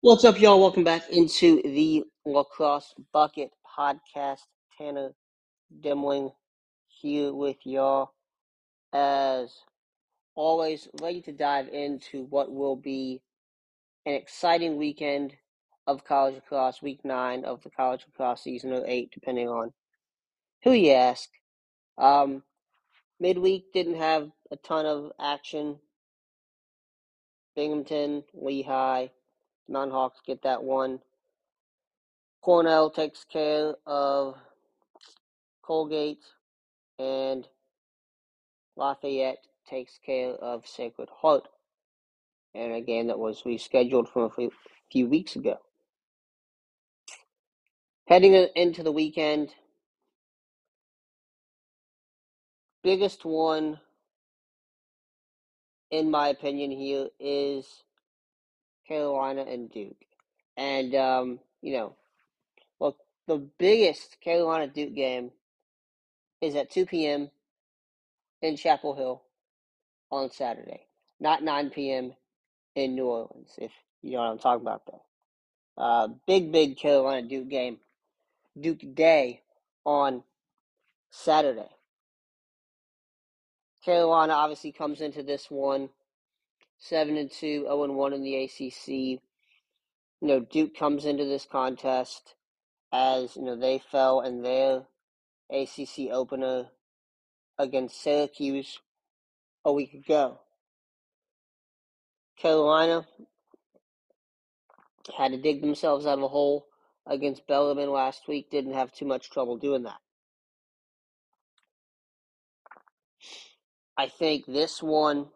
What's up, y'all? Welcome back into the Lacrosse Bucket Podcast. Tanner Demling here with y'all. As always, ready to dive into what will be an exciting weekend of college lacrosse, week nine of the college lacrosse season, or eight, depending on who you ask. Um, midweek didn't have a ton of action. Binghamton, Lehigh, Mountain Hawks get that one. Cornell takes care of Colgate, and Lafayette takes care of Sacred Heart. And again, that was rescheduled from a few weeks ago. Heading into the weekend, biggest one, in my opinion, here is Carolina and Duke. And, um, you know, well, the biggest Carolina Duke game is at 2 p.m. in Chapel Hill on Saturday, not 9 p.m. in New Orleans, if you know what I'm talking about. Uh, big, big Carolina Duke game, Duke Day on Saturday. Carolina obviously comes into this one seven and two, zero and one in the ACC. You know, Duke comes into this contest as you know they fell in their ACC opener against Syracuse a week ago. Carolina had to dig themselves out of a hole against Bellarmine last week. Didn't have too much trouble doing that. I think this one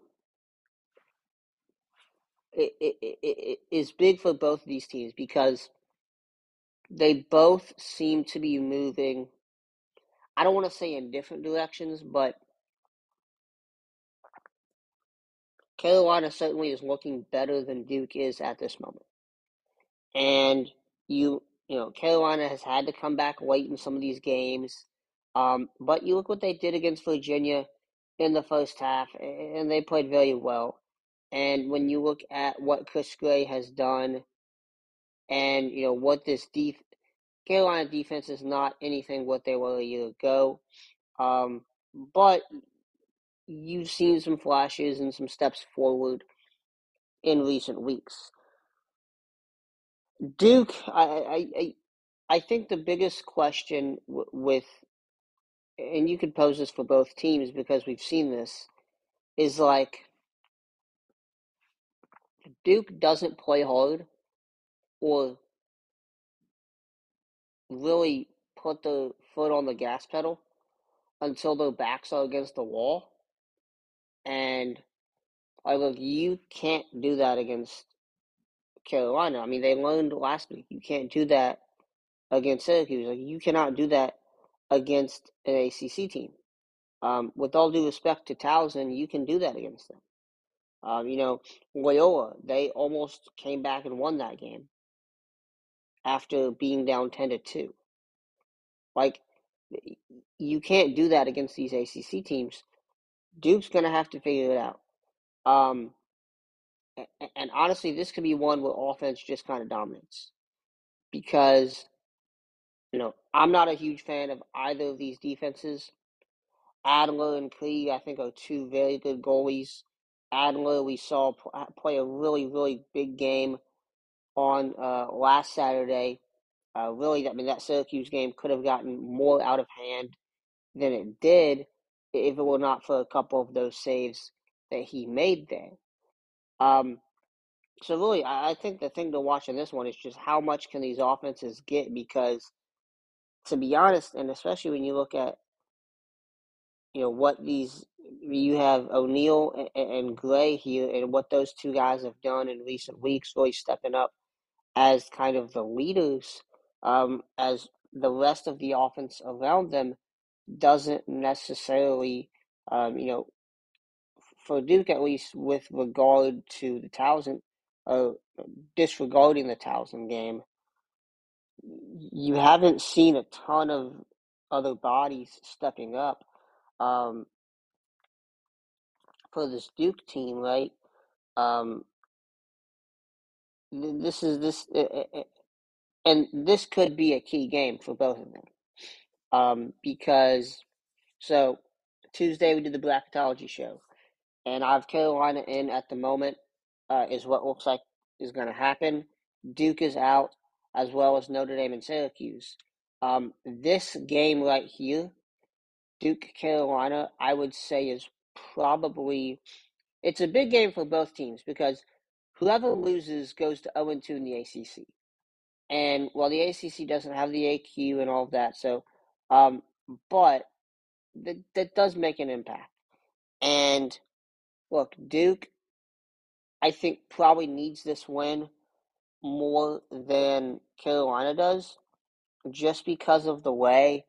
it, it, it, is big for both of these teams because they both seem to be moving. I don't want to say in different directions, but Carolina certainly is looking better than Duke is at this moment. And you, you know, Carolina has had to come back late in some of these games. Um, but you look what they did against Virginia in the first half, and they played very well. And when you look at what Chris Gray has done, and you know what this def- Carolina defense is not anything what they were a year ago, um, but you've seen some flashes and some steps forward in recent weeks. Duke, I, I, I, I think the biggest question w- with, and you could pose this for both teams because we've seen this, is like Duke doesn't play hard or really put the foot on the gas pedal until their backs are against the wall. And I look, you can't do that against Carolina. I mean, they learned last week. You can't do that against Syracuse. Like, you cannot do that against an ACC team. Um, with all due respect to Towson, you can do that against them. Um, you know, Loyola, they almost came back and won that game after being down 10 to 2. Like, you can't do that against these ACC teams. Duke's going to have to figure it out. Um, and honestly, this could be one where offense just kind of dominates because, you know, I'm not a huge fan of either of these defenses. Adler and Klee, I think, are two very good goalies. Adler, we saw play a really, really big game on uh, last Saturday. Uh, really, I mean, that Syracuse game could have gotten more out of hand than it did if it were not for a couple of those saves that he made there. Um, so really, I, I think the thing to watch in this one is just how much can these offenses get because, to be honest, and especially when you look at, you know, what these you have O'Neill and, and Gray here, and what those two guys have done in recent weeks, really stepping up as kind of the leaders, um, as the rest of the offense around them doesn't necessarily, um, you know, for Duke at least with regard to the Towson, uh, disregarding the Towson game, you haven't seen a ton of other bodies stepping up um, for this Duke team, right? Um, this is this, uh, uh, uh, and this could be a key game for both of them. Um, because so Tuesday we did the Bracketology show, and I have Carolina in at the moment. Uh, is what looks like is going to happen. Duke is out, as well as Notre Dame and Syracuse. Um, this game right here, Duke Carolina, I would say is probably it's a big game for both teams because whoever loses goes to 0 2 in the ACC. And while the ACC doesn't have the AQ and all of that, so, um, but that, that does make an impact. And look, Duke, I think, probably needs this win more than Carolina does just because of the way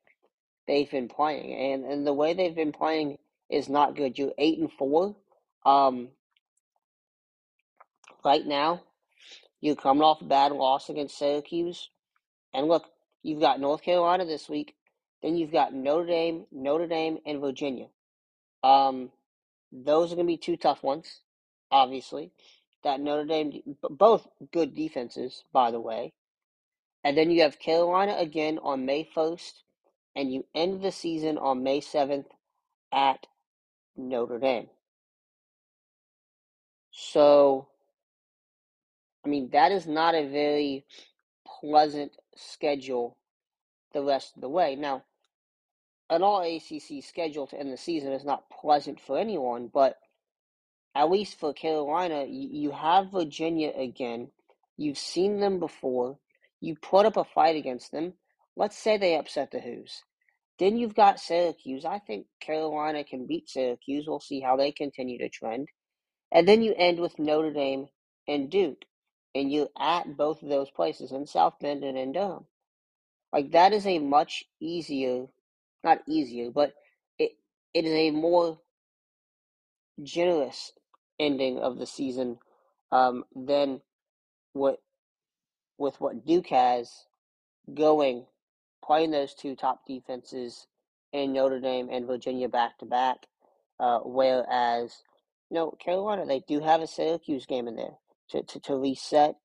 they've been playing. And, and the way they've been playing is not good. You're 8 and 4. Um, right now, you're coming off a bad loss against Syracuse. And look, you've got North Carolina this week. Then you've got Notre Dame, Notre Dame, and Virginia. Um, those are going to be two tough ones, obviously. That Notre Dame, both good defenses, by the way. And then you have Carolina again on May 1st, and you end the season on May 7th at Notre Dame. So, I mean, that is not a very pleasant schedule the rest of the way. Now, an all ACC schedule to end the season is not pleasant for anyone, but at least for Carolina, you, have Virginia again. You've seen them before. You put up a fight against them. Let's say they upset the Hoos. Then you've got Syracuse. I think Carolina can beat Syracuse. We'll see how they continue to trend. And then you end with Notre Dame and Duke. And you're at both of those places in South Bend and in Durham. Like that is a much easier, not easier, but it it is a more generous ending of the season um, than what with what Duke has going, playing those two top defenses in Notre Dame and Virginia back to back. Uh, whereas, you know, Carolina they do have a Syracuse game in there to to, to reset.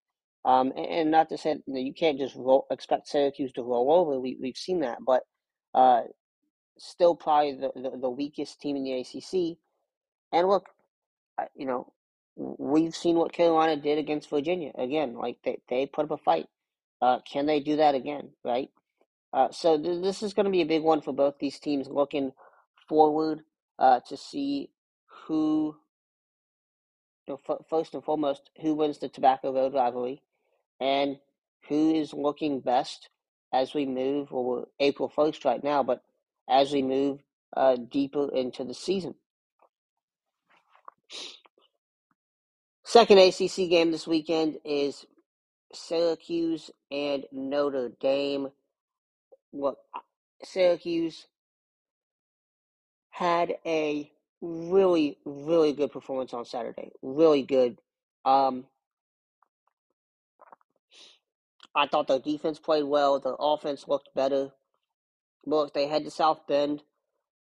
Um, and, and not to say you, know, you can't just roll, expect Syracuse to roll over. We we've seen that, but uh, still probably the, the, the weakest team in the ACC. And look, you know, we've seen what Carolina did against Virginia. Again, like they, they put up a fight. Uh, can they do that again, right? Uh, so th- this is going to be a big one for both these teams looking forward uh, to see who, you know, f- first and foremost, who wins the Tobacco Road rivalry and who is looking best as we move, well, we're April 1st right now, but as we move uh, deeper into the season. Second ACC game this weekend is Syracuse and Notre Dame. Look, Syracuse had a really, really good performance on Saturday. Really good. Um, I thought their defense played well. Their offense looked better. Look, they head to South Bend,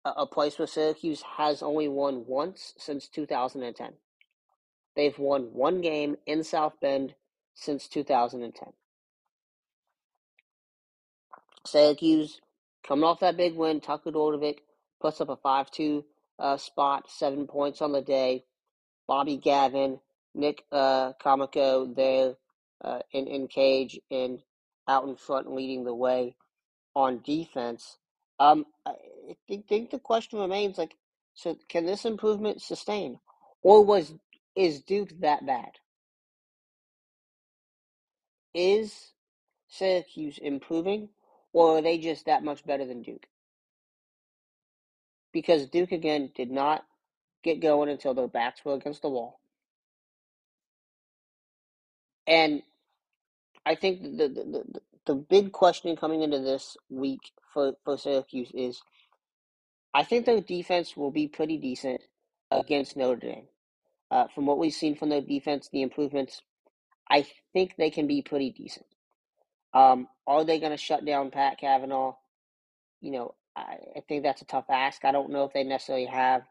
a, a place where Syracuse has only won once since 2010. They've won one game in South Bend since 2010. Syracuse coming off that big win. Tucker Dordevic puts up a 5 2 uh, spot, seven points on the day. Bobby Gavin, Nick uh, Comico there uh, in, in cage and out in front leading the way on defense. Um, I think, think the question remains like, so can this improvement sustain, or was is Duke that bad? Is Syracuse improving, or are they just that much better than Duke? Because Duke again did not get going until their backs were against the wall, and I think the the, the, the big question coming into this week for, for Syracuse is I think their defense will be pretty decent against Notre Dame. Uh, from what we've seen from their defense, the improvements, I think they can be pretty decent. Um, are they going to shut down Pat Kavanaugh? You know, I, I think that's a tough ask. I don't know if they necessarily have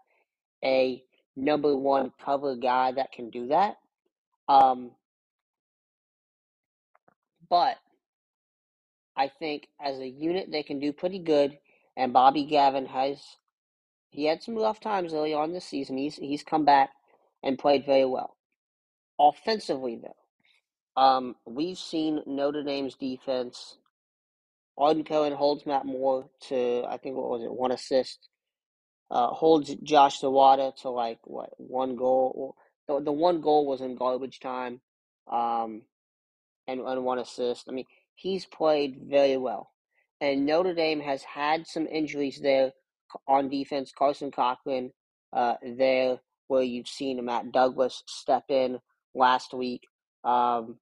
a number one cover guy that can do that. Um, but I think as a unit they can do pretty good. And Bobby Gavin has he had some rough times early on this season. He's he's come back and played very well. Offensively though, um, we've seen Notre Dame's defense. Arden Cohen holds Matt Moore to I think what was it one assist. Uh, holds Josh Zawada to like what one goal. The the one goal was in garbage time, um, and and one assist. I mean he's played very well. And Notre Dame has had some injuries there on defense. Carson Cochran uh, there, where you've seen Matt Douglas step in last week, um,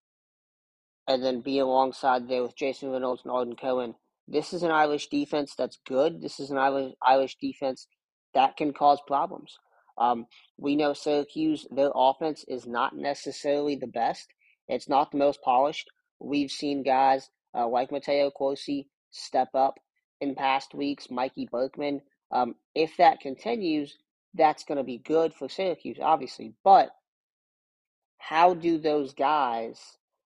and then be alongside there with Jason Reynolds and Arden Cohen. This is an Irish defense that's good. This is an Irish, Irish defense that can cause problems. Um, we know Syracuse, their offense is not necessarily the best. It's not the most polished. We've seen guys uh, like Mateo Corsi step up in past weeks, Mikey Berkman. Um, if that continues, that's going to be good for Syracuse, obviously. But how do those guys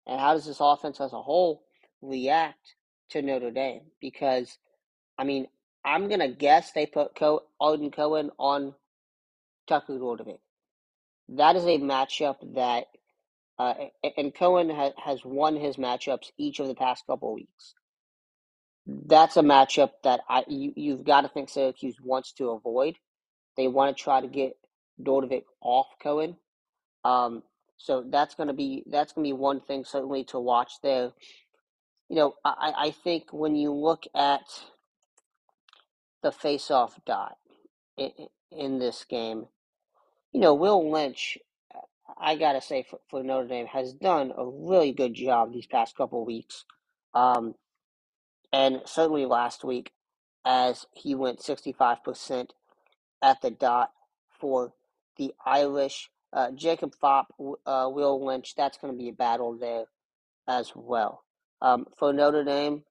and how does this offense as a whole react to Notre Dame? Because, I mean, I'm going to guess they put Co- Arden Cohen on Tucker Dordevic. That is a matchup that, uh, and Cohen ha- has won his matchups each of the past couple weeks. That's a matchup that I you, you've got to think Syracuse wants to avoid. They want to try to get Dordevic off Cohen. Um, so that's going to be that's going to be one thing certainly to watch there. You know, I, I think when you look at the face-off dot in, in this game, you know, Will Lynch, I gotta say for, for Notre Dame has done a really good job these past couple weeks, um, and certainly last week, as he went sixty-five percent at the dot for the Irish. Uh, Jacob Phaup, uh, Will Lynch, that's going to be a battle there as well. Um, for Notre Dame,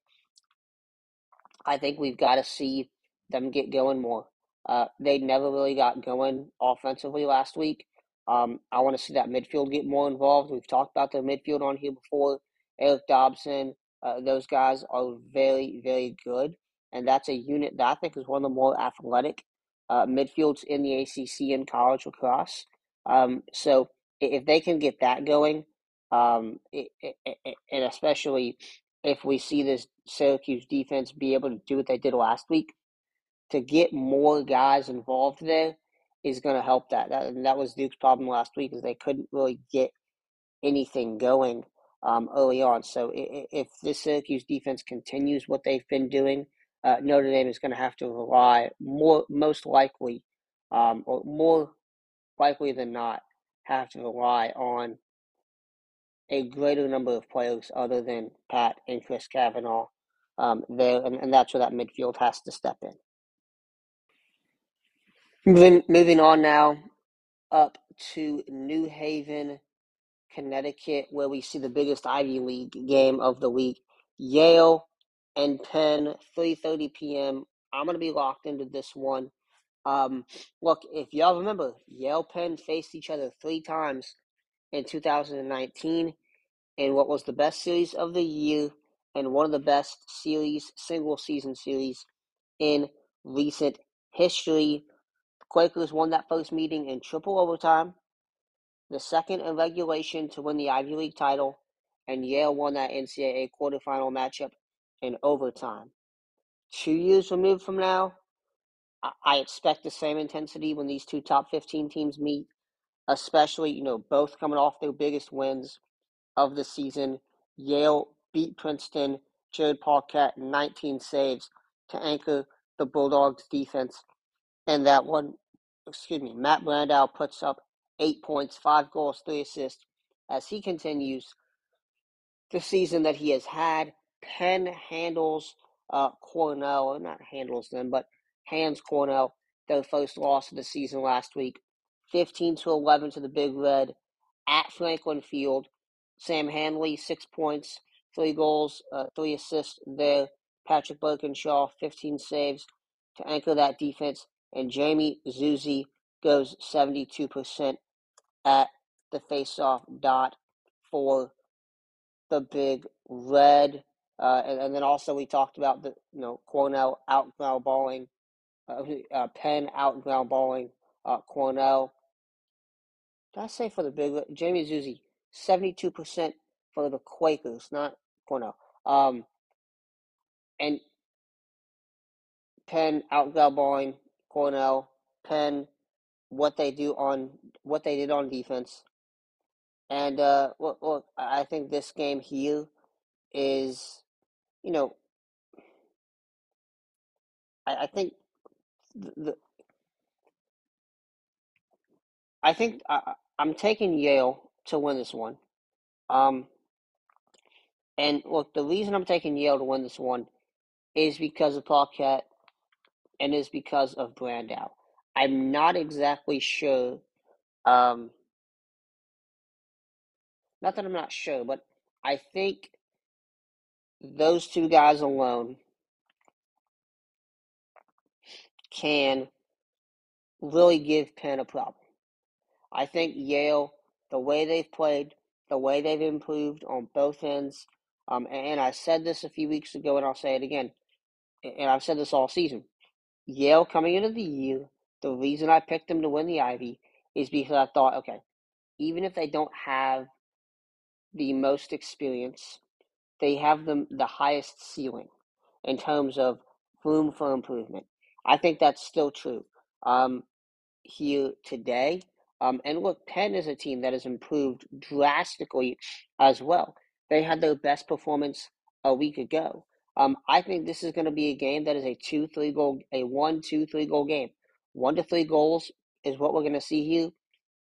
I think we've got to see them get going more. Uh, they never really got going offensively last week. Um, I want to see that midfield get more involved. We've talked about the midfield on here before. Eric Dobson, uh, those guys are very, very good. And that's a unit that I think is one of the more athletic uh, midfields in the ACC in college lacrosse. Um, so if they can get that going, um, it, it, it, and especially if we see this Syracuse defense be able to do what they did last week, to get more guys involved there is going to help that. that. And that was Duke's problem last week is they couldn't really get anything going um, early on. So if this Syracuse defense continues what they've been doing, uh, Notre Dame is going to have to rely more, most likely, um, or more likely than not, have to rely on a greater number of players other than Pat and Chris Kavanaugh um, there, and, and that's where that midfield has to step in. Moving, moving on now up to New Haven, Connecticut, where we see the biggest Ivy League game of the week. Yale and Penn, 3:30 p.m. I'm gonna be locked into this one. Um, look, if y'all remember, Yale Penn faced each other three times in 2019 in what was the best series of the year and one of the best series, single season series in recent history. The Quakers won that first meeting in triple overtime, the second in regulation to win the Ivy League title, and Yale won that NCAA quarterfinal matchup in overtime. Two years removed from now, I expect the same intensity when these two top 15 teams meet, especially, you know, both coming off their biggest wins of the season. Yale beat Princeton, Jared Paquette, 19 saves to anchor the Bulldogs defense. And that one, excuse me, Matt Brandau puts up eight points, five goals, three assists as he continues the season that he has had. Penn handles uh, Cornell, not handles them, but hands Cornell their first loss of the season last week, 15 to 11 to the Big Red at Franklin Field. Sam Handley, six points, three goals, uh, three assists there. Patrick Burkinshaw, 15 saves to anchor that defense. And Jamie Zuzi goes 72% at the faceoff dot for the big red, uh, and, and then also we talked about the you know Cornell out ground balling, uh, uh, Penn out ground balling, uh, Cornell. Did I say for the big Jamie Zuzi seventy two percent for the Quakers, not Cornell. Um, and Penn out ground balling Cornell. Penn what they do on what they did on defense. And uh, look, look, I think this game here is, you know, I, I think the, I think I, I'm taking Yale to win this one. Um, and look, the reason I'm taking Yale to win this one is because of Paquette and is because of Brandau. I'm not exactly sure. Um, not that I'm not sure, but I think those two guys alone can really give Penn a problem. I think Yale, the way they've played, the way they've improved on both ends, um, and I said this a few weeks ago, and I'll say it again, and I've said this all season. Yale coming into the year, the reason I picked them to win the Ivy is because I thought, okay, even if they don't have the most experience, they have the, the highest ceiling in terms of room for improvement. I think that's still true um, here today. Um, and look, Penn is a team that has improved drastically as well. They had their best performance a week ago. Um, I think this is going to be a game that is a two, three goal, a one, two, three goal game. One to three goals is what we're going to see here.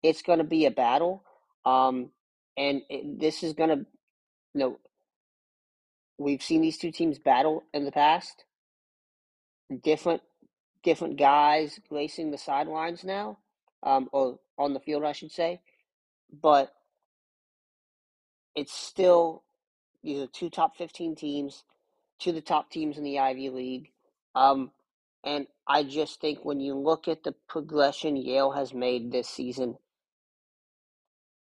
It's going to be a battle, um, and it, this is going to, you know, we've seen these two teams battle in the past. Different, different guys gracing the sidelines now, um, or on the field, I should say. But it's still these are two top fifteen teams, two of the top teams in the Ivy League. Um, and I just think when you look at the progression Yale has made this season,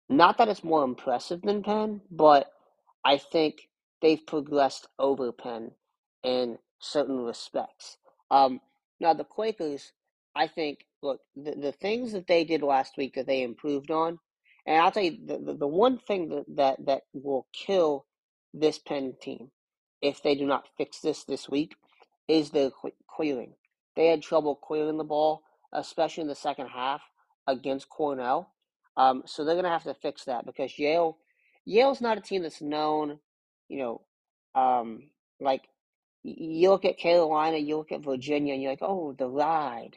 not that it's more impressive than Penn, but I think they've progressed over Penn in certain respects. Um, now, the Quakers, I think, look, the, the things that they did last week that they improved on, and I'll tell you, the, the, the one thing that, that, that will kill this Penn team if they do not fix this this week is the clearing. They had trouble clearing the ball, especially in the second half against Cornell. Um, so they're going to have to fix that because Yale, Yale's not a team that's known, you know, um, like you look at Carolina, you look at Virginia, and you're like, oh, the ride,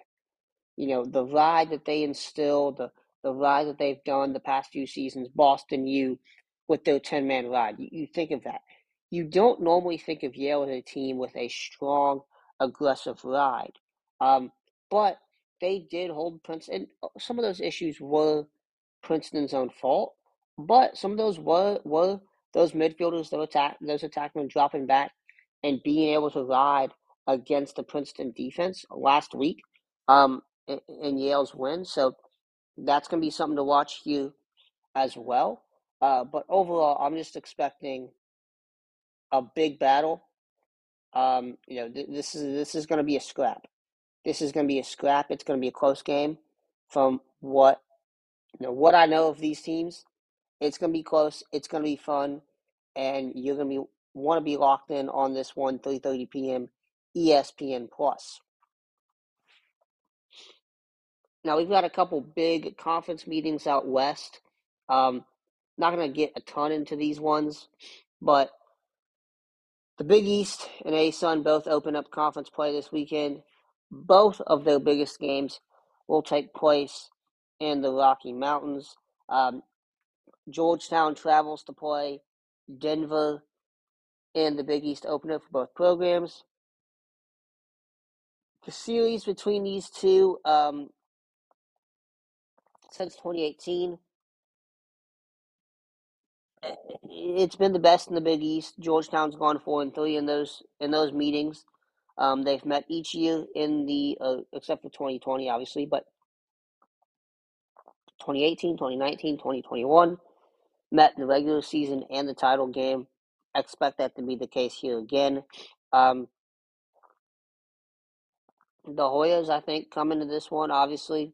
you know, the ride that they instilled, the the ride that they've done the past few seasons, Boston U, with their ten man ride. You, you think of that. You don't normally think of Yale as a team with a strong, aggressive ride, um, but they did hold Princeton. Uh, some of those issues were Princeton's own fault, but some of those were were those midfielders, those attack, those attackmen dropping back and being able to ride against the Princeton defense last week um, in, in Yale's win. So that's going to be something to watch you as well. Uh, but overall, I'm just expecting a big battle. Um, you know, th- this is this is going to be a scrap. This is going to be a scrap. It's going to be a close game. From what you know, what I know of these teams, it's going to be close. It's going to be fun, and you're going to be want to be locked in on this one 3:30 p.m. ESPN Plus. Now we've got a couple big conference meetings out west. Um, not going to get a ton into these ones, but the Big East and ASUN both open up conference play this weekend. Both of their biggest games will take place in the Rocky Mountains. Um, Georgetown travels to play Denver in the Big East opener for both programs. The series between these two, um, since 2018, it's been the best in the Big East. Georgetown's gone four and three in those in those meetings. Um, they've met each year in the uh, except for 2020, obviously, but 2018, 2019, 2021 met in the regular season and the title game. Expect that to be the case here again. Um, the Hoyas, I think, come into this one, obviously,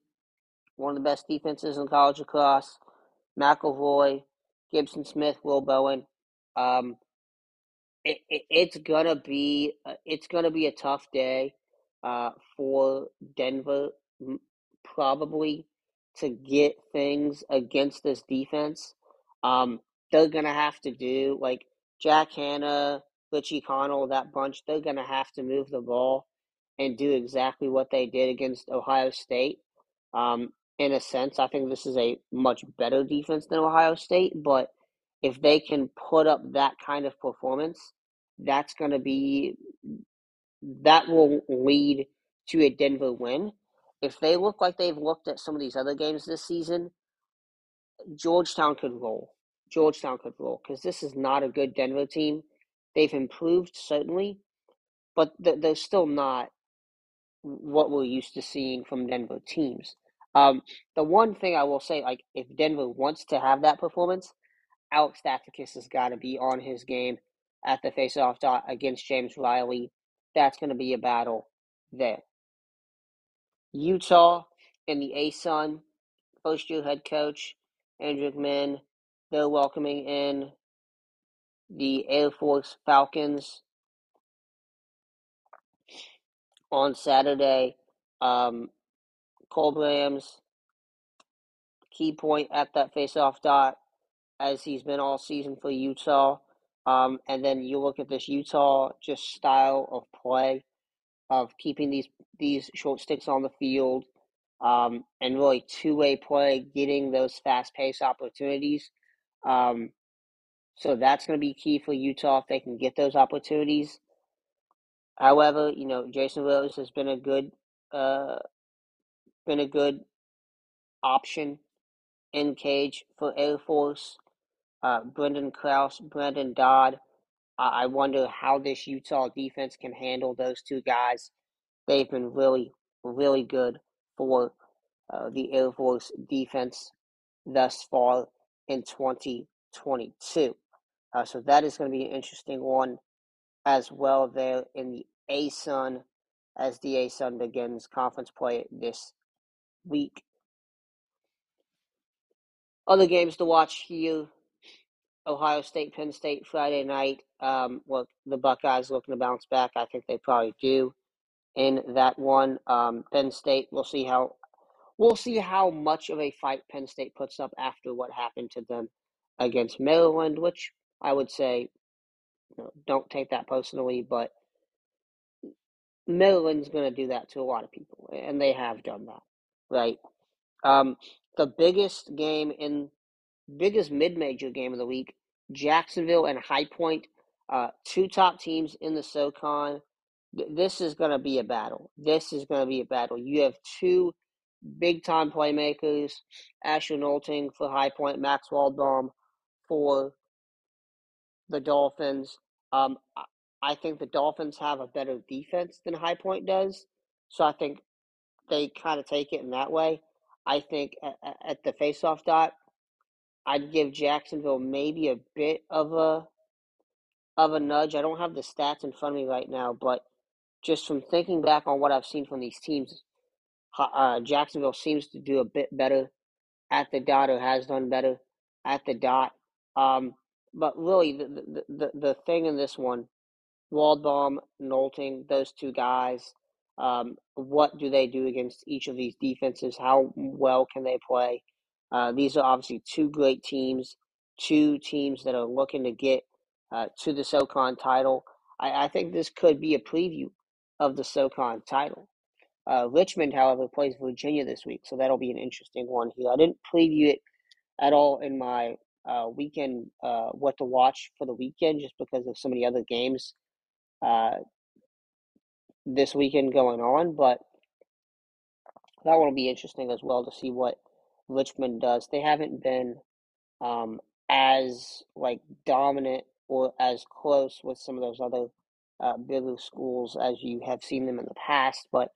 one of the best defenses in college lacrosse. McElroy, Gibson Smith, Will Bowen. Um, it, it, it's gonna be uh, it's gonna be a tough day uh, for Denver, probably to get things against this defense. Um, they're gonna have to do like Jack Hanna, Richie Connell, that bunch. They're gonna have to move the ball and do exactly what they did against Ohio State. Um, in a sense, I think this is a much better defense than Ohio State, but if they can put up that kind of performance, that's going to be that will lead to a Denver win. If they look like they've looked at some of these other games this season, Georgetown could roll. Georgetown could roll because this is not a good Denver team. They've improved certainly, but they're still not what we're used to seeing from Denver teams. Um, the one thing I will say, like, if Denver wants to have that performance, Alex Stathakis has got to be on his game at the faceoff dot against James Riley. That's going to be a battle there. Utah and the ASUN, first year head coach, Andrew McMinn, they're welcoming in the Air Force Falcons on Saturday. Um, Cole Rams, key point at that faceoff dot, as he's been all season for Utah. Um, and then you look at this Utah just style of play, of keeping these these short sticks on the field, um, and really two way play, getting those fast pace opportunities. Um, so that's going to be key for Utah if they can get those opportunities. However, you know Jason Rose has been a good uh, been a good option in cage for Air Force. Uh, Brendan Kraus, Brendan Dodd. I wonder how this Utah defense can handle those two guys. They've been really, really good for uh, the Air Force defense thus far in 2022. Uh, so that is going to be an interesting one as well there in the ASUN as the ASUN begins conference play this week. Other games to watch here Ohio State, Penn State Friday night. Um, look, the Buckeyes looking to bounce back. I think they probably do in that one. Um, Penn State, we'll see how we'll see how much of a fight Penn State puts up after what happened to them against Maryland, which I would say you know, don't take that personally, but Maryland's going to do that to a lot of people, and they have done that, right? Um, the biggest game in biggest mid-major game of the week, Jacksonville and High Point, uh, two top teams in the SoCon. This is going to be a battle. This is going to be a battle. You have two big-time playmakers, Asher Nolting for High Point, Max Waldbaum for the Dolphins. Um, I think the Dolphins have a better defense than High Point does, so I think they kind of take it in that way. I think at, at the faceoff dot, I'd give Jacksonville maybe a bit of a of a nudge. I don't have the stats in front of me right now, but just from thinking back on what I've seen from these teams, uh, Jacksonville seems to do a bit better at the dot or has done better at the dot. Um, but really, the, the, the, the thing in this one, Waldbaum, Nolting, those two guys, um, what do they do against each of these defenses? How well can they play? Uh, these are obviously two great teams, two teams that are looking to get uh, to the SoCon title. I, I, think this could be a preview of the SoCon title. Uh, Richmond, however, plays Virginia this week, so that'll be an interesting one here. I didn't preview it at all in my uh, weekend, uh, what to watch for the weekend, just because of so many other games uh, this weekend going on, but that one will be interesting as well to see what Richmond does. They haven't been um, as like dominant or as close with some of those other uh, bigger schools as you have seen them in the past, but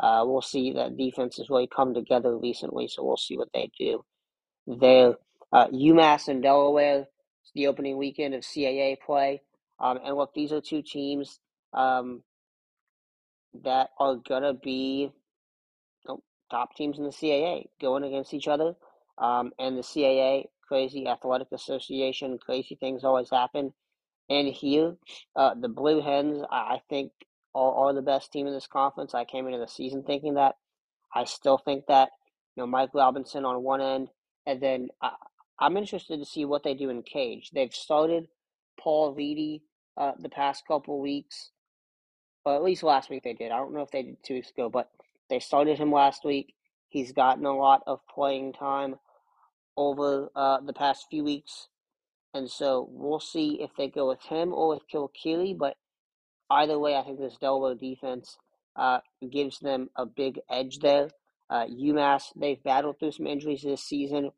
uh, we'll see that defense has really come together recently, so we'll see what they do there. Uh, UMass and Delaware, it's the opening weekend of CAA play. Um, and look, these are two teams um, that are gonna be you know, top teams in the CAA going against each other. Um, and the CAA, crazy athletic association, crazy things always happen. And here, uh, the Blue Hens, I think, are, the best team in this conference. I came into the season thinking that. I still think that. You know, Mike Robinson on one end, and then I, I'm interested to see what they do in cage. They've started Paul Vitti uh, the past couple weeks, or at least last week they did. I don't know if they did two weeks ago, but they started him last week. He's gotten a lot of playing time over uh, the past few weeks, and so we'll see if they go with him or with Kilkili. But either way, I think this Delaware defense uh, gives them a big edge there. Uh, UMass, they've battled through some injuries this season.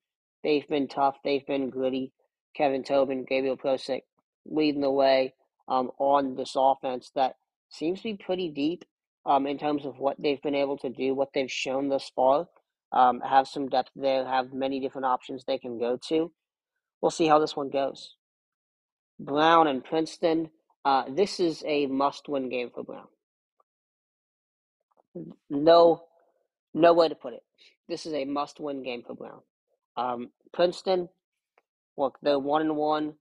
They've been tough. They've been gritty. Kevin Tobin, Gabriel Prosick leading the way um, on this offense that seems to be pretty deep um, in terms of what they've been able to do, what they've shown thus far. Um, have some depth there, have many different options they can go to. We'll see how this one goes. Brown and Princeton. Uh, this is a must-win game for Brown. No, no way to put it. This is a must-win game for Brown. Um, Princeton, look, they're one and one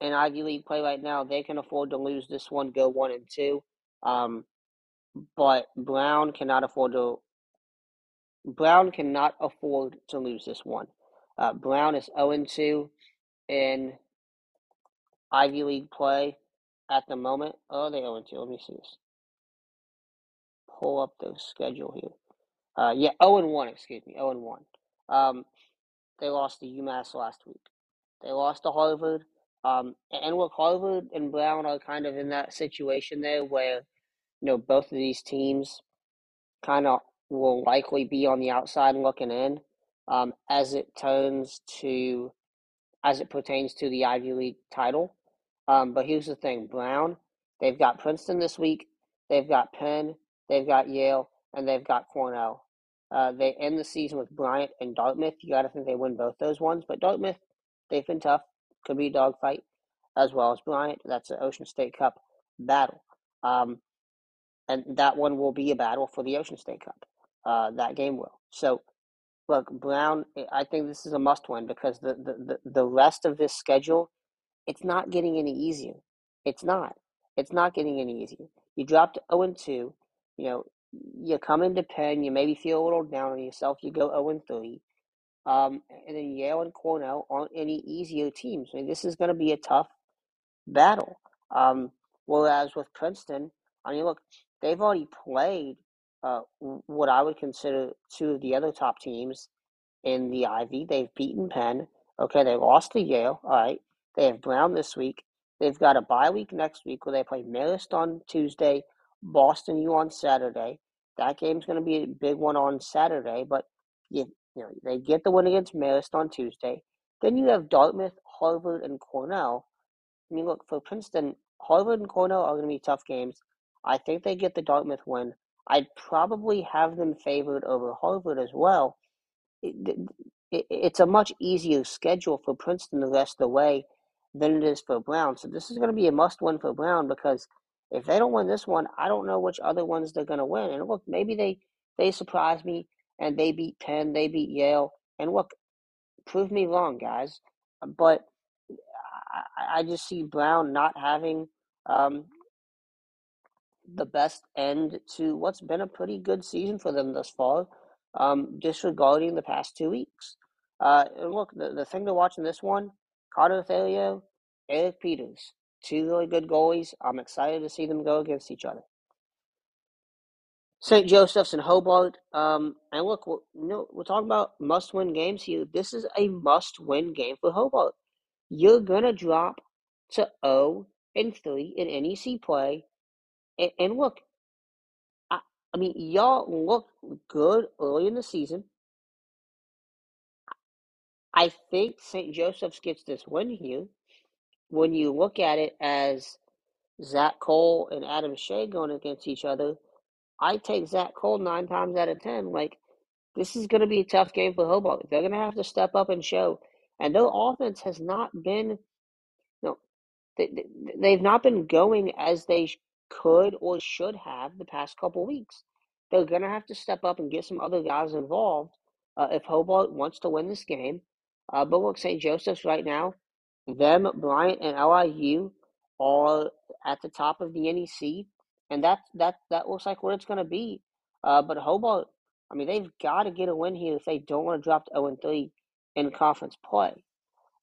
in Ivy League play right now. They can afford to lose this one, go one and two. Um, but Brown cannot afford to. Brown cannot afford to lose this one. Uh, Brown is zero and two in Ivy League play at the moment. Oh, they and two. Let me see this. Pull up the schedule here. Uh, yeah, zero and one. Excuse me, zero and one. Um, they lost to UMass last week. They lost to Harvard. Um, and look, Harvard and Brown are kind of in that situation there where, you know, both of these teams kind of will likely be on the outside looking in um, as it turns to, as it pertains to the Ivy League title. Um, but here's the thing Brown, they've got Princeton this week, they've got Penn, they've got Yale, and they've got Cornell. Uh, they end the season with Bryant and Dartmouth. You got to think they win both those ones. But Dartmouth, they've been tough. Could be a dogfight, as well as Bryant. That's an Ocean State Cup battle. Um, and that one will be a battle for the Ocean State Cup. Uh, that game will. So, look, Brown, I think this is a must win because the, the, the, the rest of this schedule, it's not getting any easier. It's not. It's not getting any easier. You dropped 0 and 2. You know, you come into Penn, you maybe feel a little down on yourself, you go 0 and 3. Um, and then Yale and Cornell aren't any easier teams. I mean, this is going to be a tough battle. Um, whereas with Princeton, I mean, look, they've already played uh, what I would consider two of the other top teams in the Ivy. They've beaten Penn. Okay, they lost to Yale. All right. They have Brown this week. They've got a bye week next week where they play Marist on Tuesday, Boston U on Saturday. That game's going to be a big one on Saturday, but you, you know they get the win against Marist on Tuesday. Then you have Dartmouth, Harvard, and Cornell. I mean, look for Princeton, Harvard and Cornell are going to be tough games. I think they get the Dartmouth win. I'd probably have them favored over Harvard as well. It, it, it's a much easier schedule for Princeton the rest of the way than it is for Brown. So this is going to be a must win for Brown because if they don't win this one, I don't know which other ones they're going to win. And look, maybe they they surprise me and they beat Penn, they beat Yale, and look, prove me wrong, guys. But I, I just see Brown not having um, the best end to what's been a pretty good season for them thus far, um, disregarding the past two weeks. Uh, and look, the, the thing to watch in this one, Carter Thalia, Eric Peters, two really good goalies. I'm excited to see them go against each other. St. Joseph's and Hobart. Um, and look, we're, you know, we're talking about must-win games here. This is a must-win game for Hobart. You're gonna drop to 0 and 3 in NEC play, and, and look, I, I mean, y'all look good early in the season. I think St. Joseph's gets this win here. When you look at it as Zach Cole and Adam Shea going against each other, I take Zach Cole nine times out of ten. Like, this is going to be a tough game for Hobart. They're going to have to step up and show. And their offense has not been, you know, they, they've not been going as they could or should have the past couple weeks. They're going to have to step up and get some other guys involved uh, if Hobart wants to win this game. Uh, but look, St. Joseph's right now, them, Bryant, and LIU are at the top of the NEC, and that that that looks like where it's going to be. Uh, but Hobart, I mean, they've got to get a win here if they don't want to drop to 0 3 in conference play.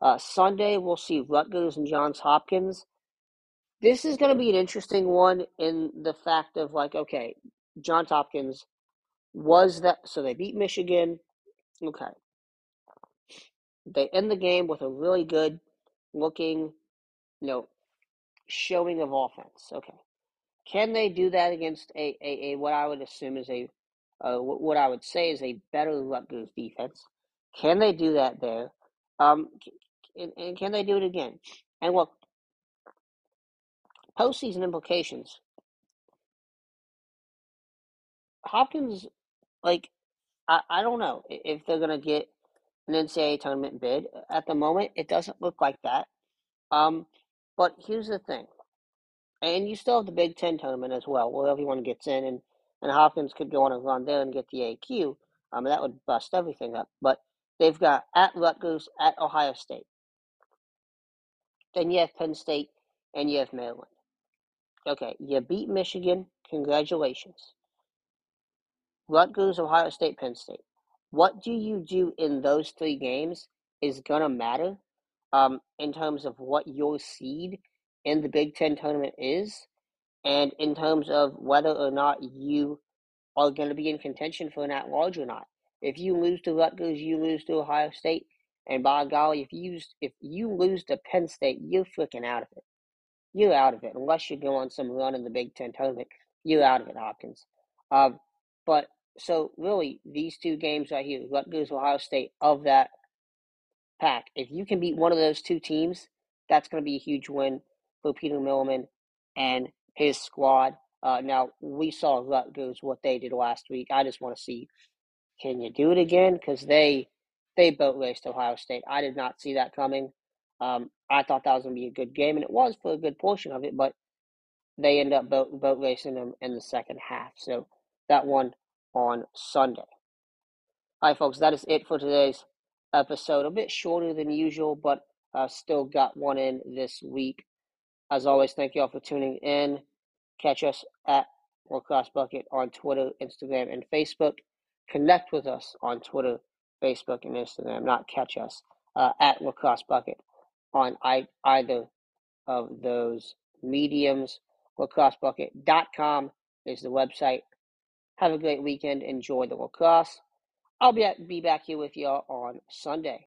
Uh, Sunday, we'll see Rutgers and Johns Hopkins. This is going to be an interesting one in the fact of like, okay, Johns Hopkins was that so they beat Michigan. Okay, they end the game with a really good looking, you know, showing of offense. Okay, can they do that against a, a, a what I would assume is a uh, what I would say is a better Rutgers defense? Can they do that there? Um, and, and can they do it again? And look, postseason implications. Hopkins, like, I, I don't know if they're going to get an NCAA tournament bid. At the moment, it doesn't look like that. Um, but here's the thing. And you still have the Big Ten tournament as well, where everyone gets in, and, and Hopkins could go on a run there and get the AQ. Um, that would bust everything up. But they've got at Rutgers, at Ohio State. Then you have Penn State, and you have Maryland. Okay, you beat Michigan. Congratulations. Rutgers, Ohio State, Penn State. What do you do in those three games is going to matter um, in terms of what your seed in the Big Ten tournament is, and in terms of whether or not you are going to be in contention for an at large or not. If you lose to Rutgers, you lose to Ohio State, and by golly, if you if you lose to Penn State, you're freaking out of it. You're out of it unless you go on some run in the Big Ten tournament. You're out of it, Hopkins. Um, but so really, these two games right here, Rutgers, Ohio State, of that pack, if you can beat one of those two teams, that's going to be a huge win for Peter Milliman and his squad. Uh, now we saw Rutgers what they did last week. I just want to see can you do it again because they they boat raced Ohio State. I did not see that coming. Um, I thought that was going to be a good game, and it was for a good portion of it, but they end up boat, boat racing them in the second half. So that one on Sunday. Right, folks, that is it for today's episode. A bit shorter than usual, but uh, still got one in this week. As always, thank you all for tuning in. Catch us at Lacrosse Bucket on Twitter, Instagram, and Facebook. Connect with us on Twitter, Facebook, and Instagram. Not catch us uh, at Lacrosse Bucket on I- either of those mediums. LacrosseBucket.com is the website. Have a great weekend. Enjoy the lacrosse. I'll be, be back here with y'all on Sunday.